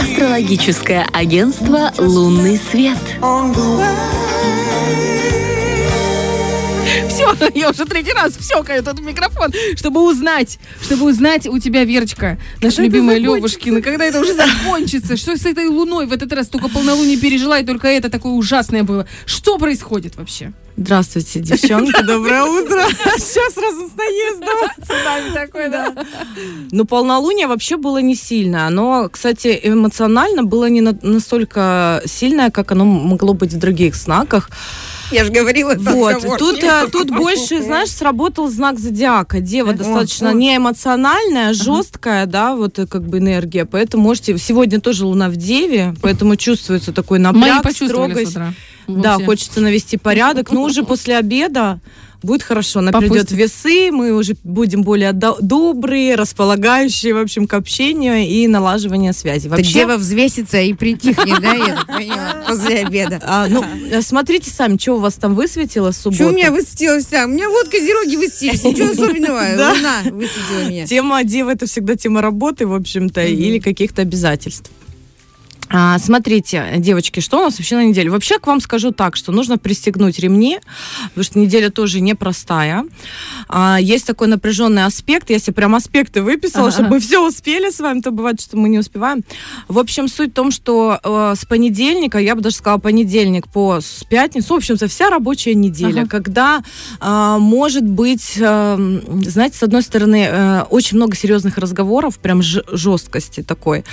Астрологическое агентство «Лунный свет». Все, я уже третий раз всекаю этот микрофон, чтобы узнать, чтобы узнать у тебя, Верочка, наша любимая Левушкина, когда это уже закончится, что с этой луной в этот раз только полнолуние пережила, и только это такое ужасное было. Что происходит вообще? Здравствуйте, девчонки, доброе утро. Сейчас сразу с наездом. Цунами такой, да. Ну, полнолуние вообще было не сильное. Оно, кстати, эмоционально было не на- настолько сильное, как оно могло быть в других знаках. Я же говорила, это Вот, тут, э, тут больше, знаешь, сработал знак зодиака. Дева достаточно неэмоциональная, жесткая, да, вот э, как бы энергия. Поэтому можете... Сегодня тоже луна в Деве, поэтому чувствуется такой напряг, строгость. Утра. Да, хочется навести порядок. Но уже после обеда будет хорошо. Она Попустит. придет весы, мы уже будем более до- добрые, располагающие, в общем, к общению и налаживанию связи. Вообще, дева взвесится и притихнет, да, я поняла, после обеда. а, ну, э, смотрите сами, что у вас там высветило в субботу. Что у меня высветилось там? У меня вот козероги высветились, ничего особенного. Луна высветила меня. Тема девы это всегда тема работы, в общем-то, или каких-то обязательств. А, смотрите, девочки, что у нас вообще на неделе? Вообще к вам скажу так, что нужно пристегнуть ремни, потому что неделя тоже непростая. А, есть такой напряженный аспект. Я себе прям аспекты выписала, чтобы мы все успели с вами, то бывает, что мы не успеваем. В общем, суть в том, что э, с понедельника, я бы даже сказала понедельник по пятницу, в общем-то, вся рабочая неделя, Ага. когда э, может быть, э, знаете, с одной стороны, э, очень много серьезных разговоров, прям жесткости такой,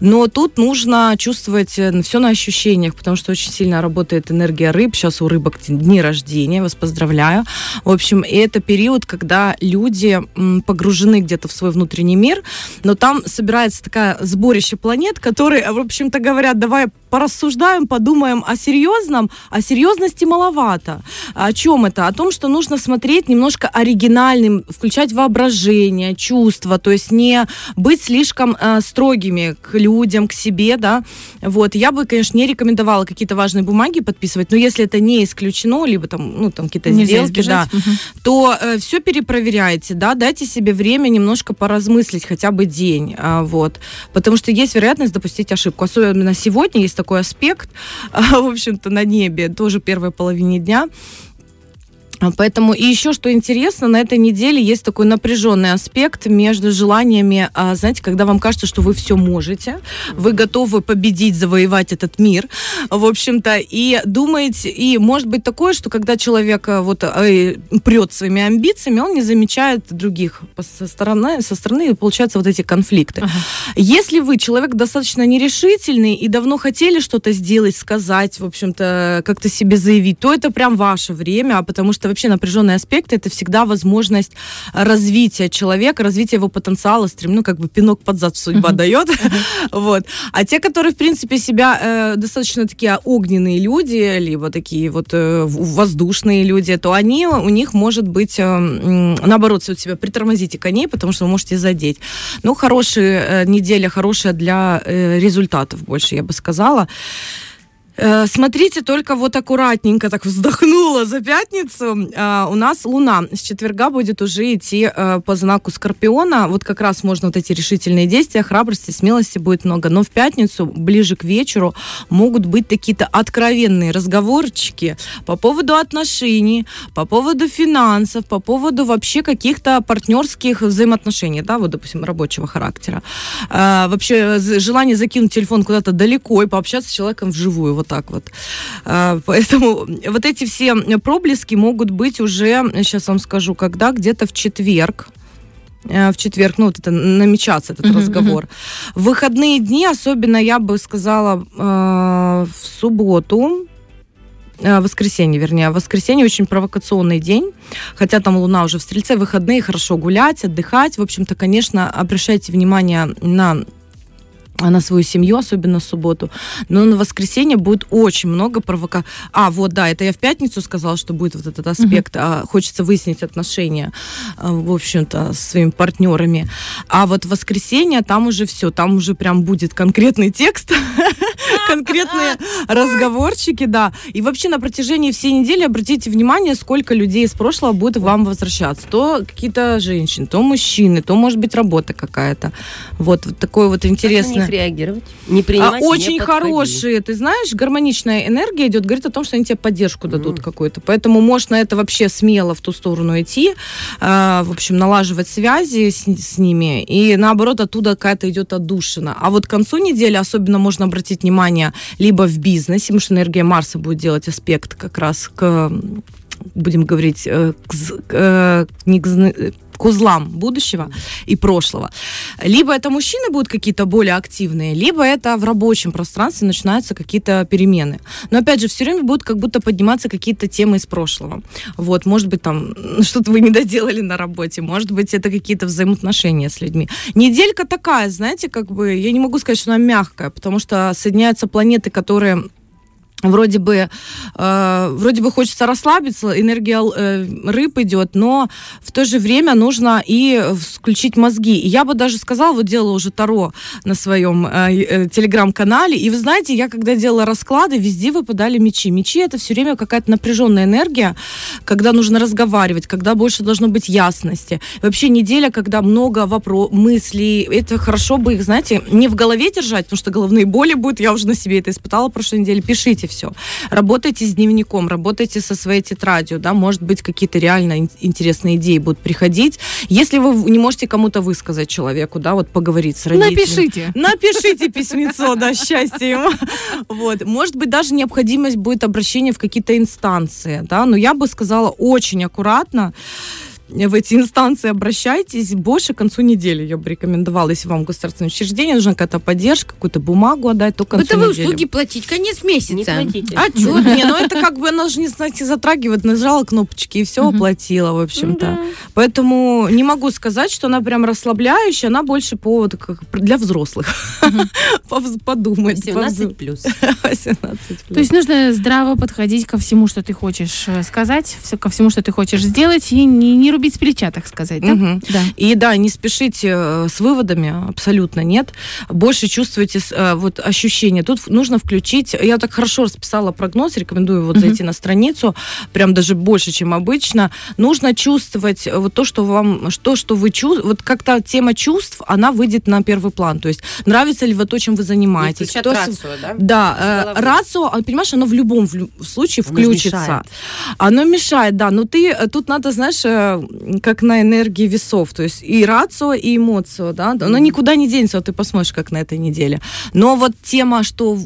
но тут нужно чувствовать все на ощущениях, потому что очень сильно работает энергия рыб. Сейчас у рыбок дни рождения, вас поздравляю. В общем, и это период, когда люди погружены где-то в свой внутренний мир, но там собирается такая сборище планет, которые, в общем-то, говорят, давай порассуждаем, подумаем о серьезном, а серьезности маловато. О чем это? О том, что нужно смотреть немножко оригинальным, включать воображение, чувства, то есть не быть слишком э, строгими к людям, к себе, да. Вот. Я бы, конечно, не рекомендовала какие-то важные бумаги подписывать, но если это не исключено, либо там, ну, там какие-то Нельзя сделки, да, избежать. Мгм. то все перепроверяйте, да, дайте себе время немножко поразмыслить, хотя бы день, а, вот, потому что есть вероятность допустить ошибку, особенно сегодня есть такой аспект, а, в общем-то, на небе, тоже первой половине дня, Поэтому и еще что интересно, на этой неделе есть такой напряженный аспект между желаниями, а, знаете, когда вам кажется, что вы все можете, вы готовы победить, завоевать этот мир, в общем-то, и думаете, и может быть такое, что когда человек а, вот прет своими амбициями, он не замечает других со стороны, со стороны и получаются вот эти конфликты. Если вы человек достаточно нерешительный и давно хотели что-то сделать, сказать, в общем-то, как-то себе заявить, то это прям ваше время, а потому что вообще напряженные аспекты это всегда возможность развития человека, развития его потенциала, стрем, ну, как бы пинок под зад судьба дает. Вот. А те, которые, в принципе, себя э, достаточно такие огненные люди, либо такие вот э, воздушные люди, то они, у них может быть, э, наоборот, вот себя притормозите коней, потому что вы можете задеть. Ну, хорошая э, неделя, хорошая для э, результатов больше, я бы сказала. Э, Смотрите, только вот аккуратненько так вздохнула за пятницу. А, У нас Луна с четверга будет уже идти э, по знаку Скорпиона. Вот как раз можно вот эти решительные действия, храбрости, смелости будет много. Но в пятницу, ближе к вечеру, могут быть какие-то откровенные разговорчики по поводу отношений, по поводу финансов, по поводу вообще каких-то партнерских взаимоотношений, да, вот, допустим, рабочего характера. Вообще желание закинуть телефон куда-то далеко и пообщаться с человеком вживую, так вот. А, Поэтому вот эти все проблески могут быть уже, сейчас вам скажу, когда, где-то в четверг, э, в четверг, ну, вот это намечаться этот Мгм, разговор. В выходные дни, особенно, я бы сказала, э, в субботу, э, воскресенье, вернее, воскресенье очень провокационный день, хотя там луна уже в стрельце, выходные хорошо гулять, отдыхать, в общем-то, конечно, обращайте внимание на на свою семью, особенно в субботу. Но на воскресенье будет очень много провока... А, вот, да, это я в пятницу сказала, что будет вот этот аспект. А, хочется выяснить отношения, а, в общем-то, с своими партнерами. А вот в воскресенье там уже все, там уже прям будет конкретный текст. конкретные разговорчики, да. И вообще на протяжении всей недели обратите внимание, сколько людей из прошлого будет вам возвращаться. То какие-то женщины, то мужчины, то, может быть, работа какая-то. Вот, вот такое вот Как на интересное. них реагировать? Не А принимать, не очень подходить. хорошие, ты знаешь, гармоничная энергия идет, говорит о том, что они тебе поддержку дадут какую-то. Поэтому можно это вообще смело в ту сторону идти, а, в общем, налаживать связи с, с ними, и наоборот оттуда какая-то идет отдушина. А вот к концу недели особенно можно обратить внимание либо в бизнесе, потому что энергия Марса будет делать аспект как раз к, будем говорить, э, к, э, не к к узлам будущего и прошлого. Либо это мужчины будут какие-то более активные, либо это в рабочем пространстве начинаются какие-то перемены. Но опять же, все время будут как будто подниматься какие-то темы из прошлого. Вот, может быть, там что-то вы не доделали на работе, может быть, это какие-то взаимоотношения с людьми. Неделька такая, знаете, как бы, я не могу сказать, что она мягкая, потому что соединяются планеты, которые вроде бы, э, вроде бы хочется расслабиться, энергия э, рыб идет, но в то же время нужно и включить мозги. И я бы даже сказала, вот делала уже Таро на своем э, э, телеграм-канале, и вы знаете, я когда делала расклады, везде выпадали мечи. Мечи это все время какая-то напряженная энергия, когда нужно разговаривать, когда больше должно быть ясности. Вообще неделя, когда много вопросов, мыслей, это хорошо бы их, знаете, не в голове держать, потому что головные боли будут, я уже на себе это испытала в прошлой неделе, пишите все. Работайте с дневником, работайте со своей тетрадью, да, может быть, какие-то реально ин- интересные идеи будут приходить. Если вы не можете кому-то высказать человеку, да, вот поговорить с родителями. Напишите. Напишите письмецо, да, счастье ему. Вот. Может быть, даже необходимость будет обращения в какие-то инстанции, да, но я бы сказала очень аккуратно в эти инстанции обращайтесь больше к концу недели, я бы рекомендовала, если вам государственное учреждение нужна какая-то поддержка, какую-то бумагу отдать, то к концу Бытовые недели. услуги платить, конец месяца. Не платите. А чё? Не, ну это как бы, она же не, знаете, затрагивает, нажала кнопочки и все оплатила, в общем-то. Поэтому не могу сказать, что она прям расслабляющая, она больше по, вот как для взрослых. Подумать. 17 плюс. 18 То есть нужно здраво подходить ко всему, что ты хочешь э, сказать, ко всему, что ты хочешь сделать, и не, не рубить с плеча, так сказать, да? Мгм. Да. И да, не спешите э, с выводами, абсолютно нет. Больше чувствуйте э, вот ощущения. Тут нужно включить, я так хорошо расписала прогноз, рекомендую вот Мгм. зайти на страницу, прям даже больше, чем обычно. Нужно чувствовать э, вот то, что вам, что, что вы чувствуете, вот как-то тема чувств, она выйдет на первый план. То есть нравится ли вот то, чем вы занимаетесь. Кто с- рацию, да? Да, э, рацио, а, понимаешь, оно в любом в случае Оно включится. мешает. Оно мешает, да, но ты тут надо, знаешь, как на энергии весов, то есть и рацио, и эмоцио, да, оно никуда не денется, вот ты посмотришь, как на этой неделе. Но вот тема, что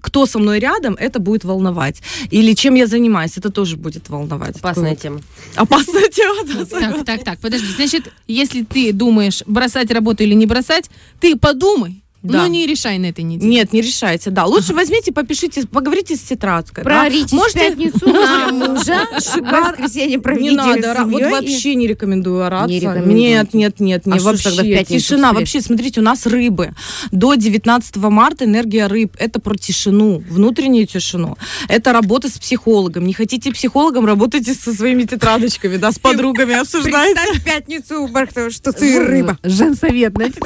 кто со мной рядом, это будет волновать. Или чем я занимаюсь, это тоже будет волновать. Опасная Такой тема. Опасная тема, да. Так, так, так, подожди. Значит, если ты думаешь, бросать работу или не бросать, ты подумай, Да. но не решай на этой неделе. Нет, не решайте, да. Лучше возьмите, попишите, поговорите с тетрадкой. да. Прооритесь в Можете- пятницу на мужа, в воскресенье проведите Не надо, вот вообще не рекомендую ораться. Не? Нет, нет, нет, не А вообще. тогда в пятницу Тишина, вообще, смотрите, у нас рыбы. До 19 марта энергия рыб. Это про тишину, внутреннюю тишину. Это работа с психологом. Не хотите психологом, работайте со своими тетрадочками, да, с подругами обсуждайте. Представь пятницу, что ты рыба. Женсовет, знаете.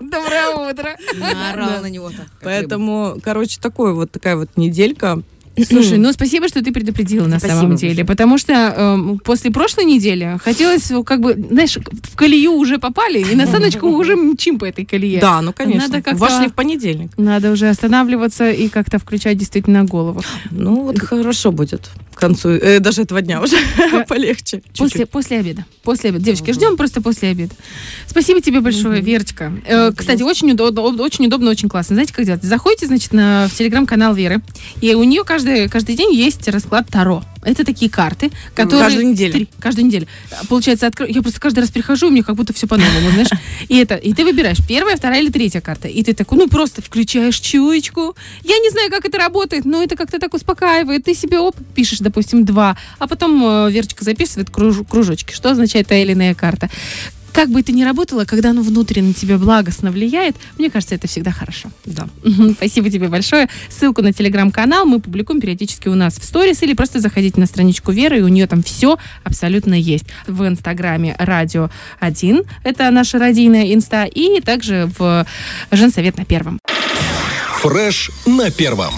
Доброе утро. Наорала на него так. Поэтому, короче, такой вот такая вот неделька. Слушай, ну спасибо, что ты предупредила на Спасибо самом деле, потому что эм, после прошлой недели хотелось, ну, как бы, знаешь, в колею уже попали, и на саночку уже мчим по этой колее. Да, ну конечно. Надо как-то- Вошли в понедельник. Надо уже останавливаться и как-то включать действительно голову. Ну вот хорошо будет к концу, э, даже этого дня уже полегче. После, после обеда. После обеда. Девочки, ждем просто после обеда. Спасибо тебе большое, Верочка. Э, кстати, очень удобно, очень удобно, очень классно. Знаете, как делать? Заходите, значит, на, в телеграм-канал Веры, и у нее каждый, каждый день есть расклад Таро. Это такие карты, которые... Каждую неделю. Три. каждую неделю. Получается, откро- я просто каждый раз прихожу, у меня как будто все по-новому, знаешь. И это, и ты выбираешь первая, вторая или третья карта. И ты такой, ну просто включаешь чуечку. Я не знаю, как это работает, но это как-то так успокаивает. Ты себе оп, пишешь, допустим, два, а потом э, Верочка записывает круж- кружочки. Что означает та или иная карта? Как бы это ни работало, когда оно внутренне на тебя благостно влияет, мне кажется, это всегда хорошо. Да. Спасибо тебе большое. Ссылку на телеграм-канал мы публикуем периодически у нас в сторис или просто заходите на страничку Веры, и у нее там все абсолютно есть. В инстаграме радио 1, это наша радийная инста, и также в Женсовет на первом. Фреш на первом.